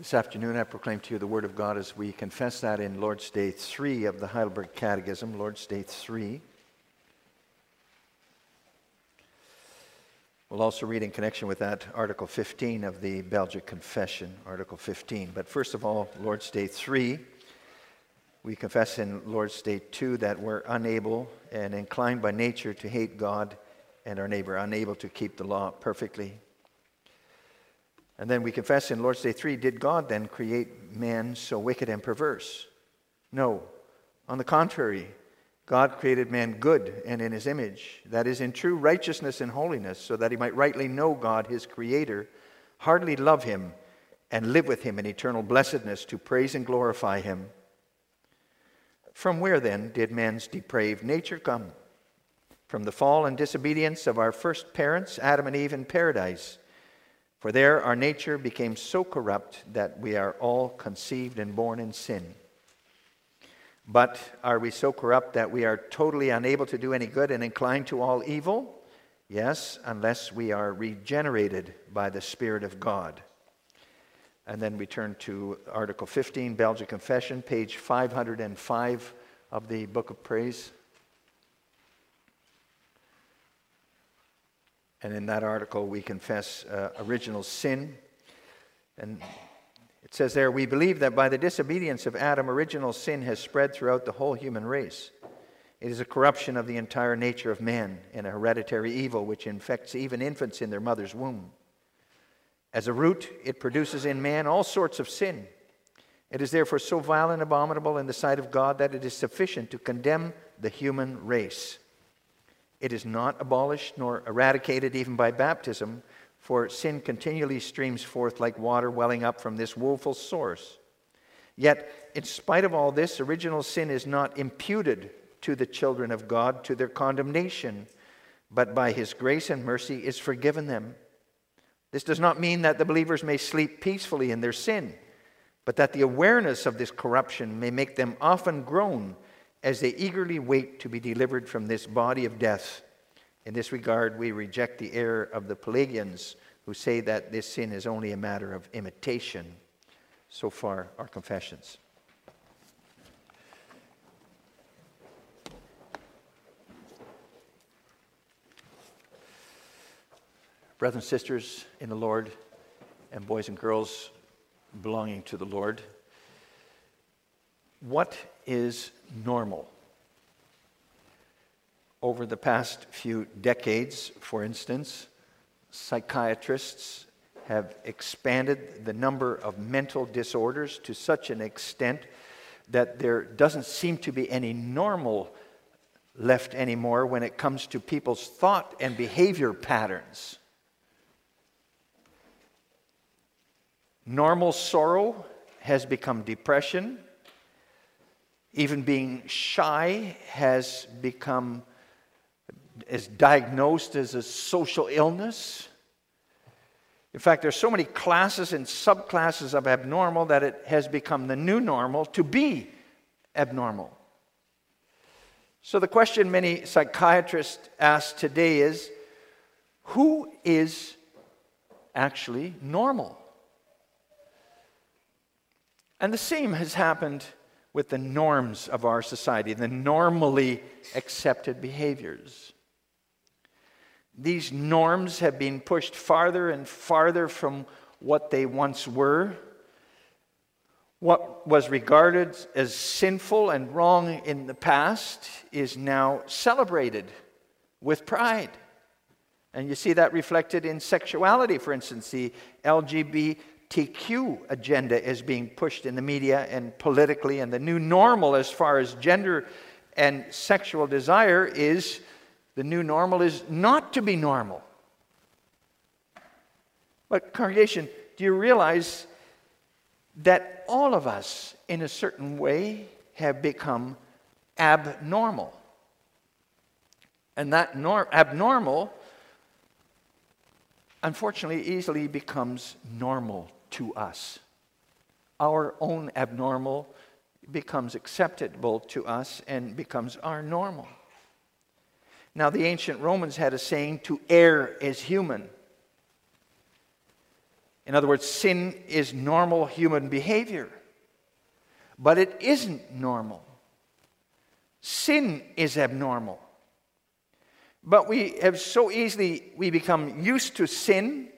This afternoon, I proclaim to you the Word of God as we confess that in Lord's Day 3 of the Heidelberg Catechism, Lord's Day 3. We'll also read in connection with that Article 15 of the Belgic Confession, Article 15. But first of all, Lord's Day 3. We confess in Lord's Day 2 that we're unable and inclined by nature to hate God and our neighbor, unable to keep the law perfectly. And then we confess in Lord's Day 3 Did God then create man so wicked and perverse? No. On the contrary, God created man good and in his image, that is, in true righteousness and holiness, so that he might rightly know God, his creator, heartily love him, and live with him in eternal blessedness to praise and glorify him. From where then did man's depraved nature come? From the fall and disobedience of our first parents, Adam and Eve, in paradise. For there our nature became so corrupt that we are all conceived and born in sin. But are we so corrupt that we are totally unable to do any good and inclined to all evil? Yes, unless we are regenerated by the Spirit of God. And then we turn to Article 15, Belgian Confession, page 505 of the Book of Praise. And in that article, we confess uh, original sin. And it says there, we believe that by the disobedience of Adam, original sin has spread throughout the whole human race. It is a corruption of the entire nature of man and a hereditary evil which infects even infants in their mother's womb. As a root, it produces in man all sorts of sin. It is therefore so vile and abominable in the sight of God that it is sufficient to condemn the human race. It is not abolished nor eradicated even by baptism, for sin continually streams forth like water welling up from this woeful source. Yet, in spite of all this, original sin is not imputed to the children of God to their condemnation, but by his grace and mercy is forgiven them. This does not mean that the believers may sleep peacefully in their sin, but that the awareness of this corruption may make them often groan as they eagerly wait to be delivered from this body of death. In this regard, we reject the error of the Pelagians who say that this sin is only a matter of imitation. So far, our confessions. Brothers and sisters in the Lord, and boys and girls belonging to the Lord, what is normal? Over the past few decades, for instance, psychiatrists have expanded the number of mental disorders to such an extent that there doesn't seem to be any normal left anymore when it comes to people's thought and behavior patterns. Normal sorrow has become depression. Even being shy has become is diagnosed as a social illness. In fact, there's so many classes and subclasses of abnormal that it has become the new normal to be abnormal. So the question many psychiatrists ask today is who is actually normal? And the same has happened with the norms of our society, the normally accepted behaviors. These norms have been pushed farther and farther from what they once were. What was regarded as sinful and wrong in the past is now celebrated with pride. And you see that reflected in sexuality, for instance. The LGBT LGBTQ agenda is being pushed in the media and politically, and the new normal as far as gender and sexual desire is the new normal is not to be normal. But, congregation, do you realize that all of us, in a certain way, have become abnormal? And that nor- abnormal, unfortunately, easily becomes normal to us. Our own abnormal becomes acceptable to us and becomes our normal. Now, the ancient Romans had a saying to err is human. In other words, sin is normal human behavior. But it isn't normal. Sin is abnormal. But we have so easily, we become used to sin.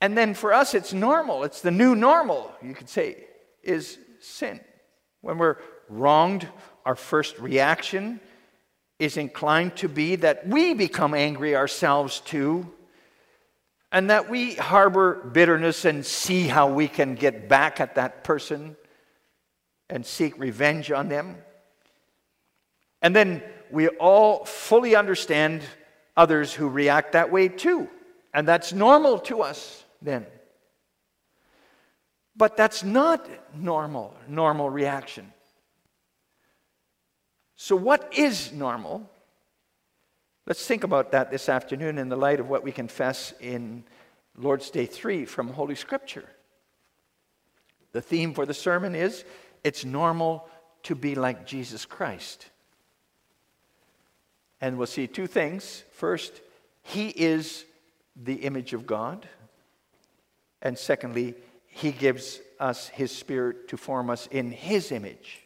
And then for us, it's normal. It's the new normal, you could say, is sin. When we're wronged, our first reaction is inclined to be that we become angry ourselves too, and that we harbor bitterness and see how we can get back at that person and seek revenge on them. And then we all fully understand others who react that way too. And that's normal to us then. But that's not normal, normal reaction. So, what is normal? Let's think about that this afternoon in the light of what we confess in Lord's Day 3 from Holy Scripture. The theme for the sermon is it's normal to be like Jesus Christ. And we'll see two things. First, he is the image of God. And secondly, he gives us his spirit to form us in his image.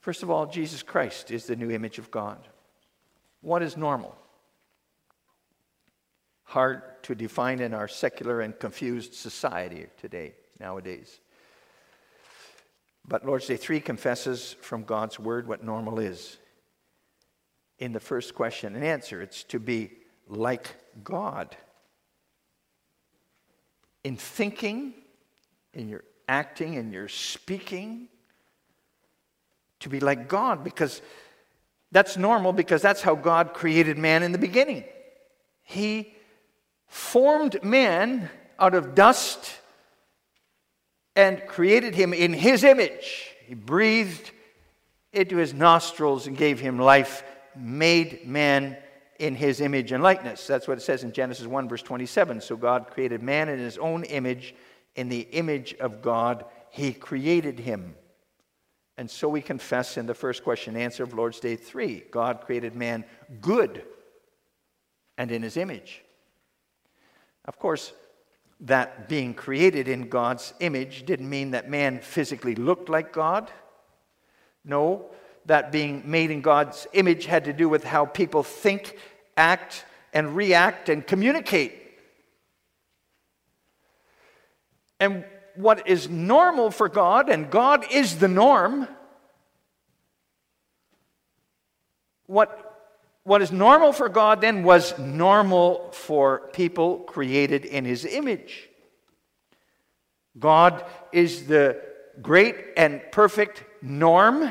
First of all, Jesus Christ is the new image of God. What is normal? Hard to define in our secular and confused society today, nowadays. But Lord's Day 3 confesses from God's Word what normal is. In the first question and answer, it's to be like God. In thinking, in your acting, in your speaking, to be like God, because that's normal, because that's how God created man in the beginning. He formed man out of dust and created him in his image. He breathed into his nostrils and gave him life, made man in his image and likeness. That's what it says in Genesis 1, verse 27. So God created man in his own image. In the image of God, he created him. And so we confess in the first question answer of Lord's Day 3 God created man good and in his image. Of course, that being created in God's image didn't mean that man physically looked like God. No, that being made in God's image had to do with how people think, act, and react and communicate. And what is normal for God, and God is the norm, what what is normal for God then was normal for people created in his image. God is the great and perfect norm,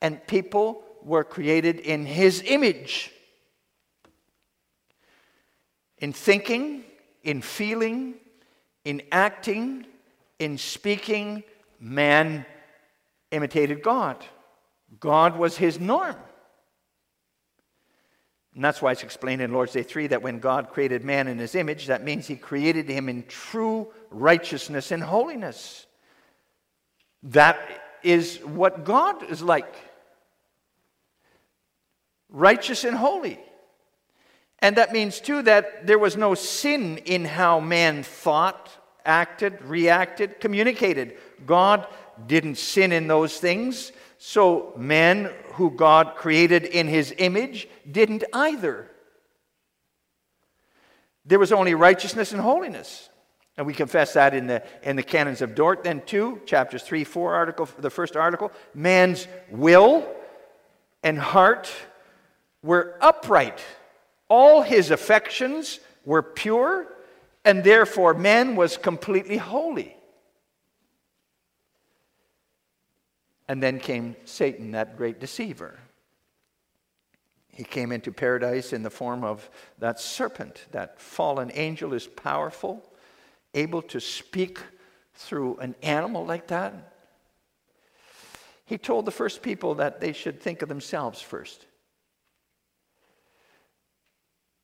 and people were created in his image. In thinking, in feeling, in acting, in speaking, man imitated God. God was his norm. And that's why it's explained in Lord's Day 3 that when God created man in his image, that means he created him in true righteousness and holiness. That is what God is like righteous and holy. And that means, too, that there was no sin in how man thought, acted, reacted, communicated. God didn't sin in those things. So, man who God created in his image didn't either. There was only righteousness and holiness. And we confess that in the, in the canons of Dort, then, too, chapters 3, 4, article, the first article. Man's will and heart were upright, all his affections were pure, and therefore man was completely holy. And then came Satan, that great deceiver. He came into paradise in the form of that serpent. That fallen angel is powerful, able to speak through an animal like that. He told the first people that they should think of themselves first.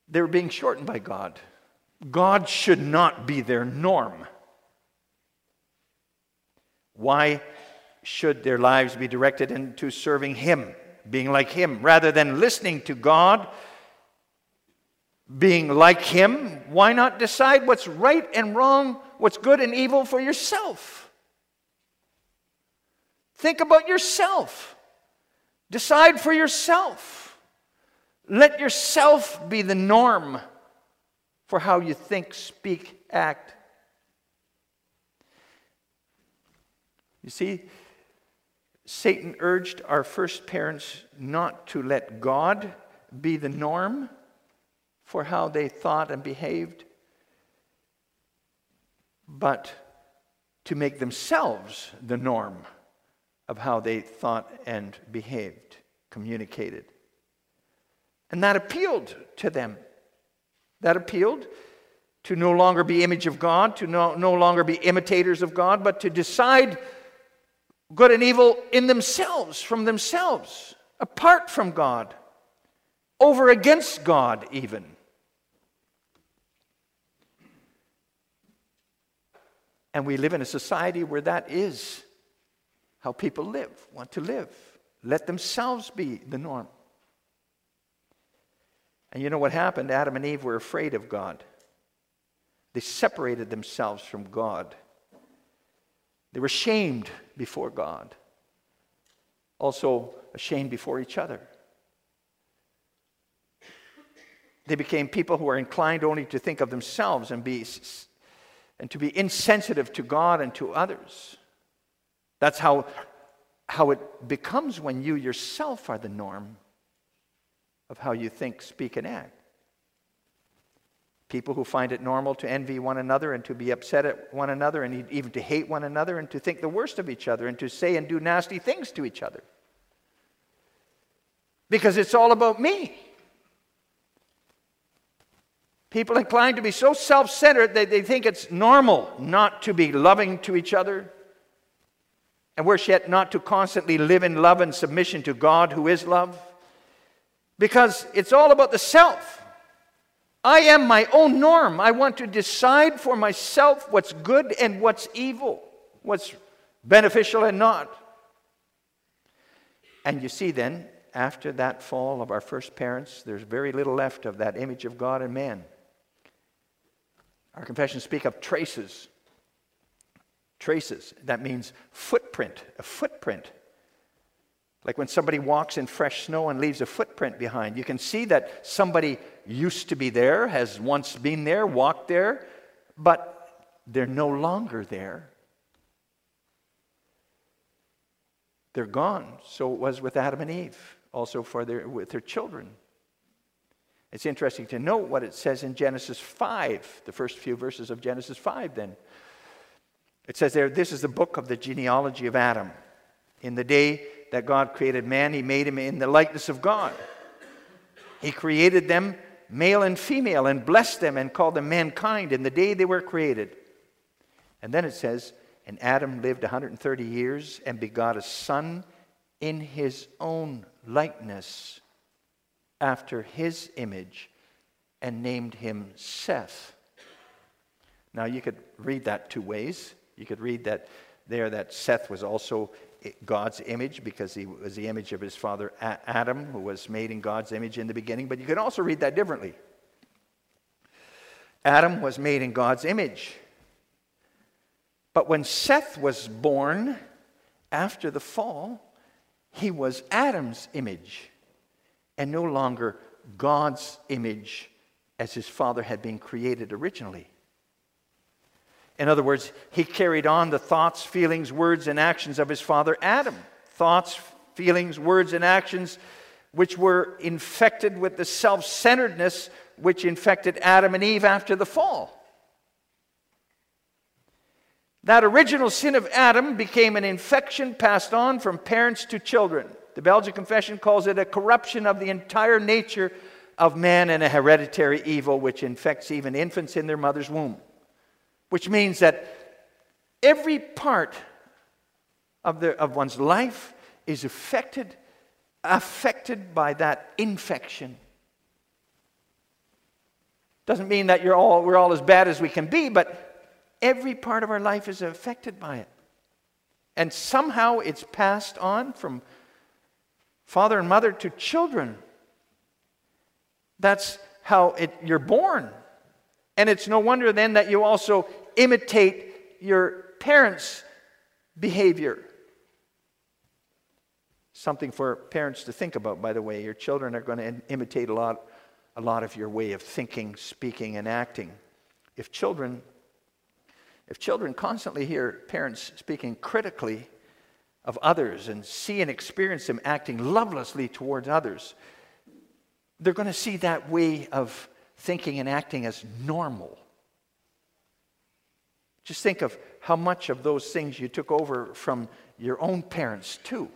They were being shortened by God. God should not be their norm. Why should their lives be directed into serving Him, being like Him, rather than listening to God, being like Him, why not decide what's right and wrong, what's good and evil for yourself? Think about yourself. Decide for yourself. Let yourself be the norm for how you think, speak, act. You see, Satan urged our first parents not to let God be the norm for how they thought and behaved, but to make themselves the norm of how they thought and behaved, communicated. And that appealed to them. That appealed to no longer be image of God, to no, no longer be imitators of God, but to decide good and evil in themselves, from themselves, apart from God, over against God, even. And we live in a society where that is how people live, want to live. Let themselves be the norm. And you know what happened? Adam and Eve were afraid of God. They separated themselves from God. They were shamed before God, also ashamed before each other. They became people who were inclined only to think of themselves and, be, and to be insensitive to God and to others. That's how, how it becomes when you yourself are the norm of how you think, speak, and act. People who find it normal to envy one another and to be upset at one another and even to hate one another and to think the worst of each other and to say and do nasty things to each other. Because it's all about me. People inclined to be so self centered that they think it's normal not to be loving to each other, and worse yet, not to constantly live in love and submission to God who is love because it's all about the self. I am my own norm. I want to decide for myself what's good and what's evil, what's beneficial and not. And you see, then, after that fall of our first parents, there's very little left of that image of God and man. Our confessions speak of traces. Traces. That means footprint, a footprint like when somebody walks in fresh snow and leaves a footprint behind, you can see that somebody used to be there, has once been there, walked there, but they're no longer there. They're gone. So it was with Adam and Eve, also for their, with their children. It's interesting to note what it says in Genesis 5, the first few verses of Genesis 5, then. It says there, This is the book of the genealogy of Adam. In the day that God created man, he made him in the likeness of God. He created them male and female and blessed them and called them mankind in the day they were created. And then it says, And Adam lived 130 years and begot a son in his own likeness, after his image, and named him Seth. Now you could read that two ways. You could read that there that Seth was also God's image because he was the image of his father Adam, who was made in God's image in the beginning. But you could also read that differently. Adam was made in God's image. But when Seth was born after the fall, he was Adam's image and no longer God's image as his father had been created originally. In other words, he carried on the thoughts, feelings, words, and actions of his father Adam. Thoughts, feelings, words, and actions which were infected with the self centeredness which infected Adam and Eve after the fall. That original sin of Adam became an infection passed on from parents to children. The Belgian Confession calls it a corruption of the entire nature of man and a hereditary evil which infects even infants in their mother's womb which means that every part of, the, of one's life is affected, affected by that infection. Doesn't mean that you're all, we're all as bad as we can be, but every part of our life is affected by it. And somehow it's passed on from father and mother to children. That's how it, you're born. And it's no wonder then that you also imitate your parents' behavior. Something for parents to think about, by the way. Your children are going to imitate a lot, a lot of your way of thinking, speaking, and acting. If children, if children constantly hear parents speaking critically of others and see and experience them acting lovelessly towards others, they're going to see that way of thinking and acting as normal. Just think of how much of those things you took over from your own parents, too.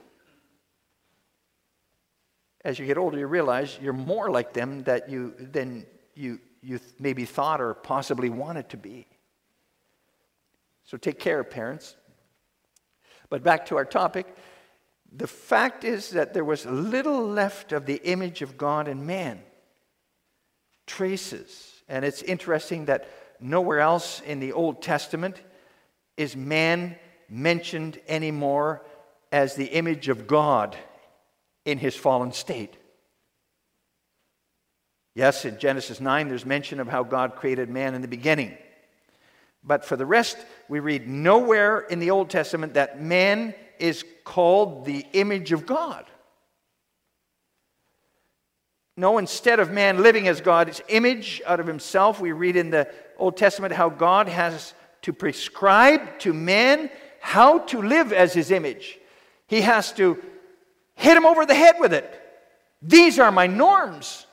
As you get older, you realize you're more like them that you, than you, you maybe thought or possibly wanted to be. So take care, parents. But back to our topic. The fact is that there was little left of the image of God in man. Traces. And it's interesting that nowhere else in the Old Testament is man mentioned anymore as the image of God in his fallen state. Yes, in Genesis 9, there's mention of how God created man in the beginning. But for the rest, we read nowhere in the Old Testament that man is called the image of God. No, instead of man living as God's image out of himself, we read in the Old Testament how God has to prescribe to man how to live as his image. He has to hit him over the head with it. These are my norms.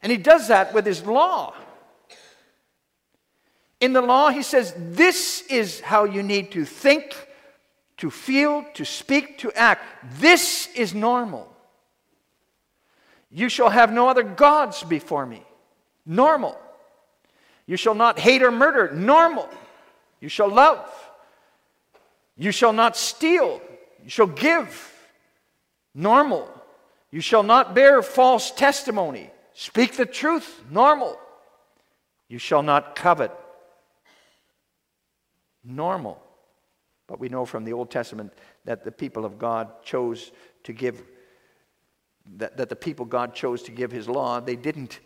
And he does that with his law. In the law, he says, This is how you need to think, to feel, to speak, to act. This is normal. You shall have no other gods before me. Normal. You shall not hate or murder. Normal. You shall love. You shall not steal. You shall give. Normal. You shall not bear false testimony. Speak the truth. Normal. You shall not covet normal. But we know from the Old Testament that the people of God chose to give, that, that the people God chose to give his law, they didn't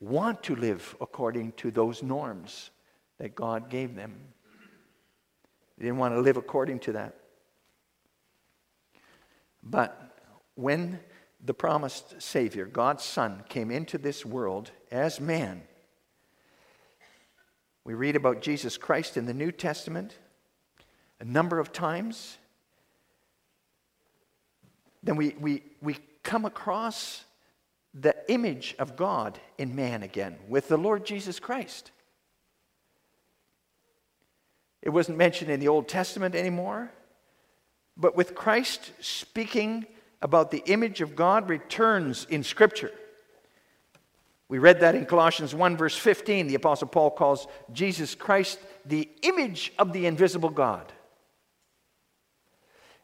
want to live according to those norms that God gave them. They didn't want to live according to that. But when the promised Savior, God's Son, came into this world as man, we read about Jesus Christ in the New Testament a number of times. Then we, we, we come across the image of God in man again with the Lord Jesus Christ. It wasn't mentioned in the Old Testament anymore, but with Christ speaking about the image of God returns in Scripture. We read that in Colossians 1, verse 15. The Apostle Paul calls Jesus Christ the image of the invisible God.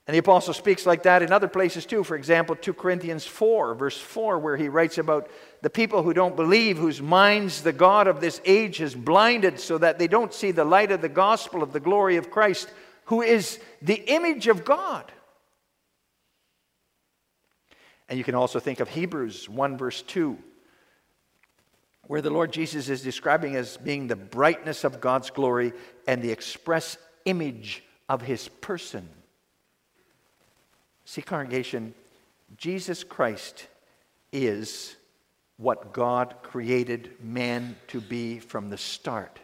And the apostle speaks like that in other places too. For example, 2 Corinthians 4, verse 4, where he writes about the people who don't believe, whose minds the God of this age has blinded so that they don't see the light of the gospel of the glory of Christ, who is the image of God. And you can also think of Hebrews 1, verse 2, where the Lord Jesus is describing as being the brightness of God's glory and the express image of his person. See, congregation, Jesus Christ is what God created man to be from the start.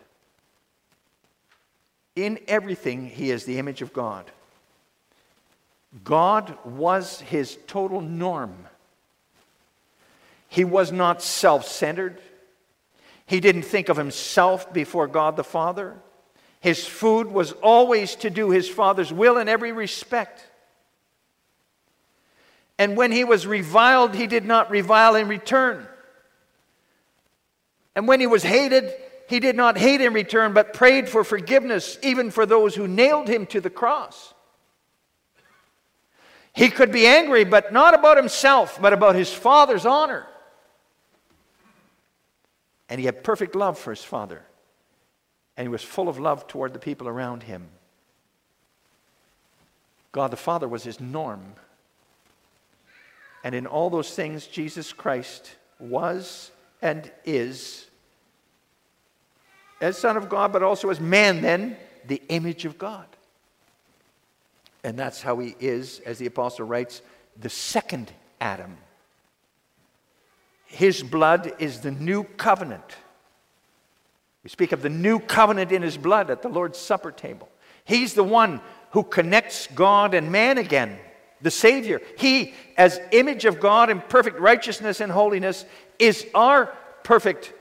In everything, he is the image of God. God was his total norm. He was not self centered. He didn't think of himself before God the Father. His food was always to do his Father's will in every respect. And when he was reviled, he did not revile in return. And when he was hated, he did not hate in return, but prayed for forgiveness, even for those who nailed him to the cross. He could be angry, but not about himself, but about his Father's honor. And he had perfect love for his father. And he was full of love toward the people around him. God the Father was his norm. And in all those things, Jesus Christ was and is, as Son of God, but also as man, then, the image of God. And that's how he is, as the apostle writes, the second Adam. His blood is the new covenant. We speak of the new covenant in his blood at the Lord's Supper table. He's the one who connects God and man again, the Savior. He, as image of God in perfect righteousness and holiness, is our perfect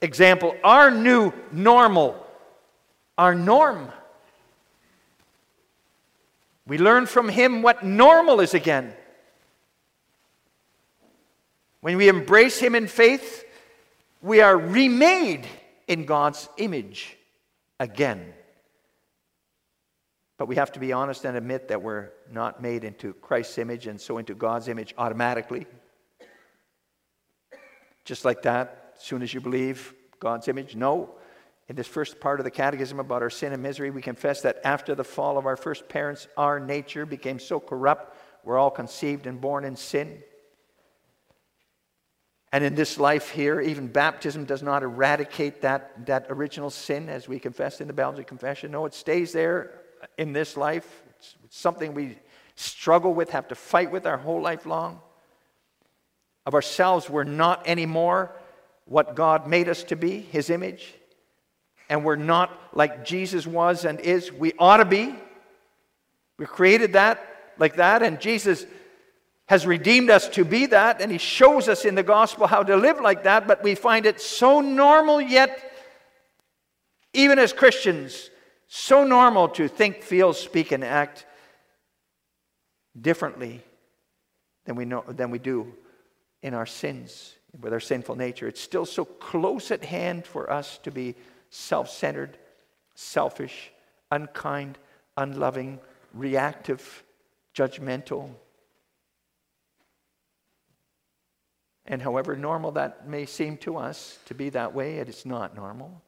example, our new normal, our norm. We learn from him what normal is again. When we embrace him in faith, we are remade in God's image again. But we have to be honest and admit that we're not made into Christ's image and so into God's image automatically. Just like that, as soon as you believe God's image. No. In this first part of the catechism about our sin and misery, we confess that after the fall of our first parents, our nature became so corrupt, we're all conceived and born in sin. And in this life here, even baptism does not eradicate that, that original sin as we confessed in the Belgian Confession. No, it stays there in this life. It's something we struggle with, have to fight with our whole life long. Of ourselves, we're not anymore what God made us to be, His image. And we're not like Jesus was and is. We ought to be. We're created that, like that, and Jesus has redeemed us to be that, and He shows us in the gospel how to live like that, but we find it so normal yet, even as Christians, so normal to think, feel, speak, and act differently than we, know, than we do in our sins, with our sinful nature. It's still so close at hand for us to be self centered, selfish, unkind, unloving, reactive, judgmental, And however normal that may seem to us to be that way, it is not normal.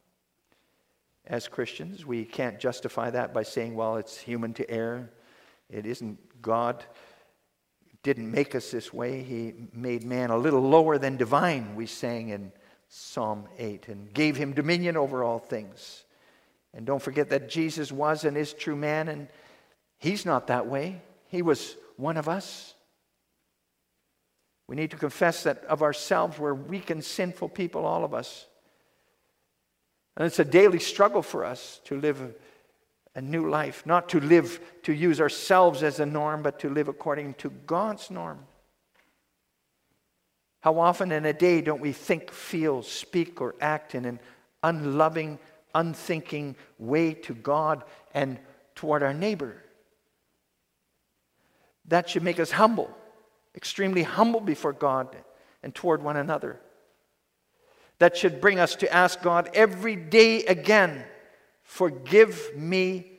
As Christians, we can't justify that by saying, well, it's human to err. It isn't God didn't make us this way. He made man a little lower than divine, we sang in Psalm 8, and gave him dominion over all things. And don't forget that Jesus was and is true man, and he's not that way. He was one of us. We need to confess that of ourselves we're weak and sinful people, all of us. And it's a daily struggle for us to live a, new life, not to live to use ourselves as a norm, but to live according to God's norm. How often in a day don't we think, feel, speak, or act in an unloving, unthinking way to God and toward our neighbor? That should make us humble extremely humble before God and toward one another. That should bring us to ask God every day again, forgive me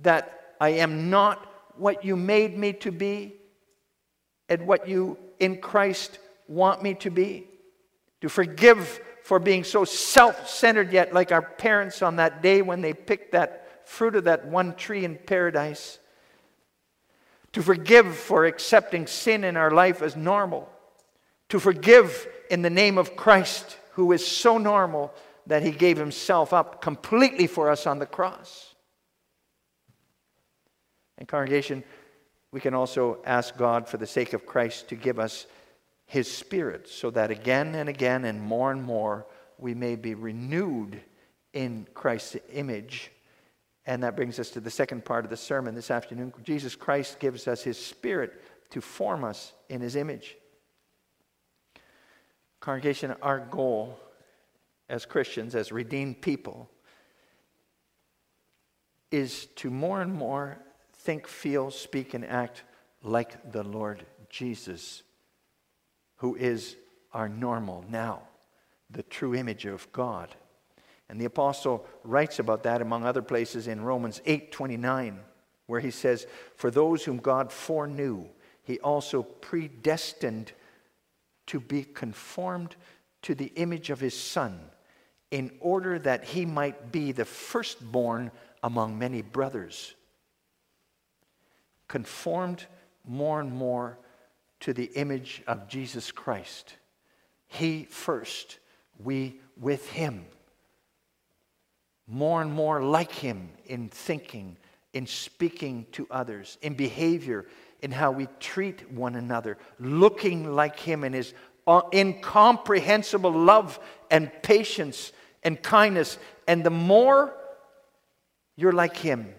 that I am not what you made me to be and what you in Christ want me to be. To forgive for being so self centered, yet like our parents on that day when they picked that fruit of that one tree in paradise to forgive for accepting sin in our life as normal, to forgive in the name of Christ, who is so normal that he gave himself up completely for us on the cross. And, congregation, we can also ask God, for the sake of Christ, to give us his Spirit so that again and again and more and more we may be renewed in Christ's image and that brings us to the second part of the sermon this afternoon. Jesus Christ gives us his spirit to form us in his image. Congregation, our goal as Christians, as redeemed people, is to more and more think, feel, speak, and act like the Lord Jesus, who is our normal now, the true image of God. And the apostle writes about that among other places in Romans 8:29 where he says, "For those whom God foreknew, he also predestined to be conformed to the image of his son, in order that he might be the firstborn among many brothers." Conformed more and more to the image of Jesus Christ. He first, we with Him. More and more like Him in thinking, in speaking to others, in behavior, in how we treat one another, looking like Him in His uh, incomprehensible love and patience and kindness. And the more you're like Him,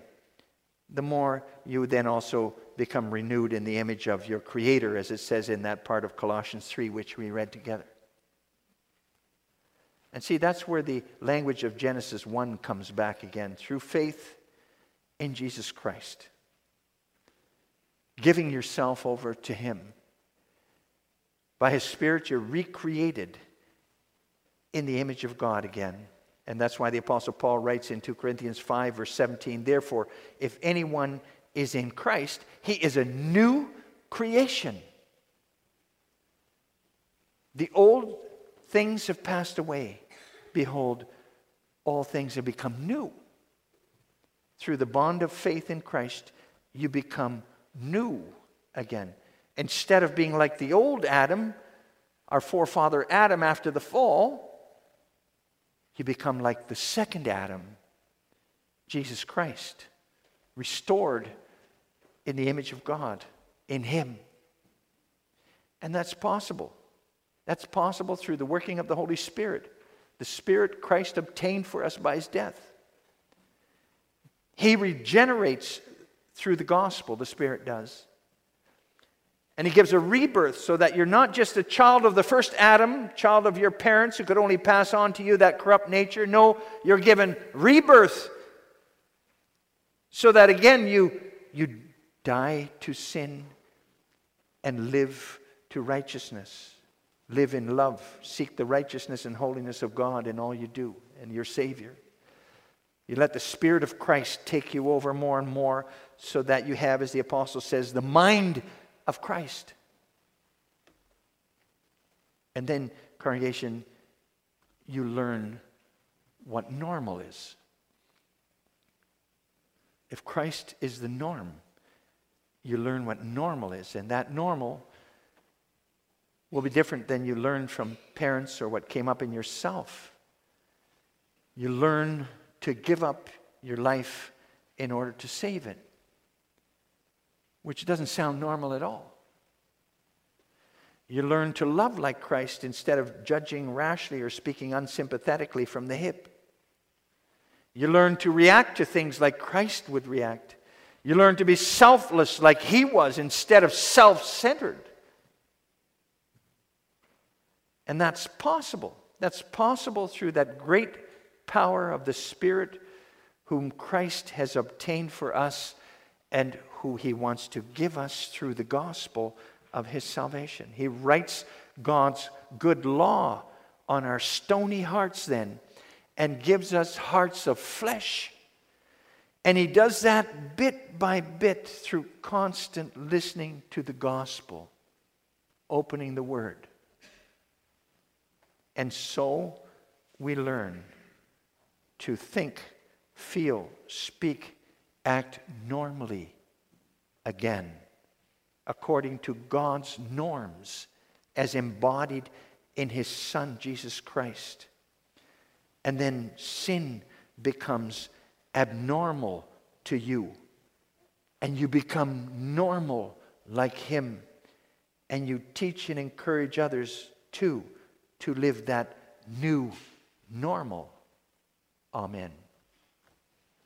the more you then also become renewed in the image of your Creator, as it says in that part of Colossians 3, which we read together. And see, that's where the language of Genesis 1 comes back again through faith in Jesus Christ giving yourself over to Him. By His Spirit, you're recreated in the image of God again. And that's why the Apostle Paul writes in 2 Corinthians 5, verse 17 Therefore, if anyone is in Christ, he is a new creation. The old things have passed away. Behold, all things have become new. Through the bond of faith in Christ, you become new again. Instead of being like the old Adam, our forefather Adam after the fall, you become like the second Adam, Jesus Christ, restored in the image of God, in Him. And that's possible. That's possible through the working of the Holy Spirit, the Spirit Christ obtained for us by His death. He regenerates through the gospel, the Spirit does. And he gives a rebirth so that you're not just a child of the first Adam, child of your parents who could only pass on to you that corrupt nature. No, you're given rebirth so that again you, you die to sin and live to righteousness. Live in love. Seek the righteousness and holiness of God in all you do and your Savior. You let the Spirit of Christ take you over more and more so that you have, as the apostle says, the mind of Christ. And then, congregation, you learn what normal is. If Christ is the norm, you learn what normal is. And that normal will be different than you learned from parents or what came up in yourself. You learn to give up your life in order to save it, which doesn't sound normal at all. You learn to love like Christ instead of judging rashly or speaking unsympathetically from the hip. You learn to react to things like Christ would react. You learn to be selfless like he was instead of self centered. And that's possible. That's possible through that great power of the Spirit whom Christ has obtained for us and who he wants to give us through the gospel of his salvation. He writes God's good law on our stony hearts then and gives us hearts of flesh. And he does that bit by bit through constant listening to the gospel, opening the word. And so we learn to think, feel, speak, act normally again, according to God's norms as embodied in His Son, Jesus Christ. And then sin becomes abnormal to you, and you become normal like Him, and you teach and encourage others too to live that new normal. Amen.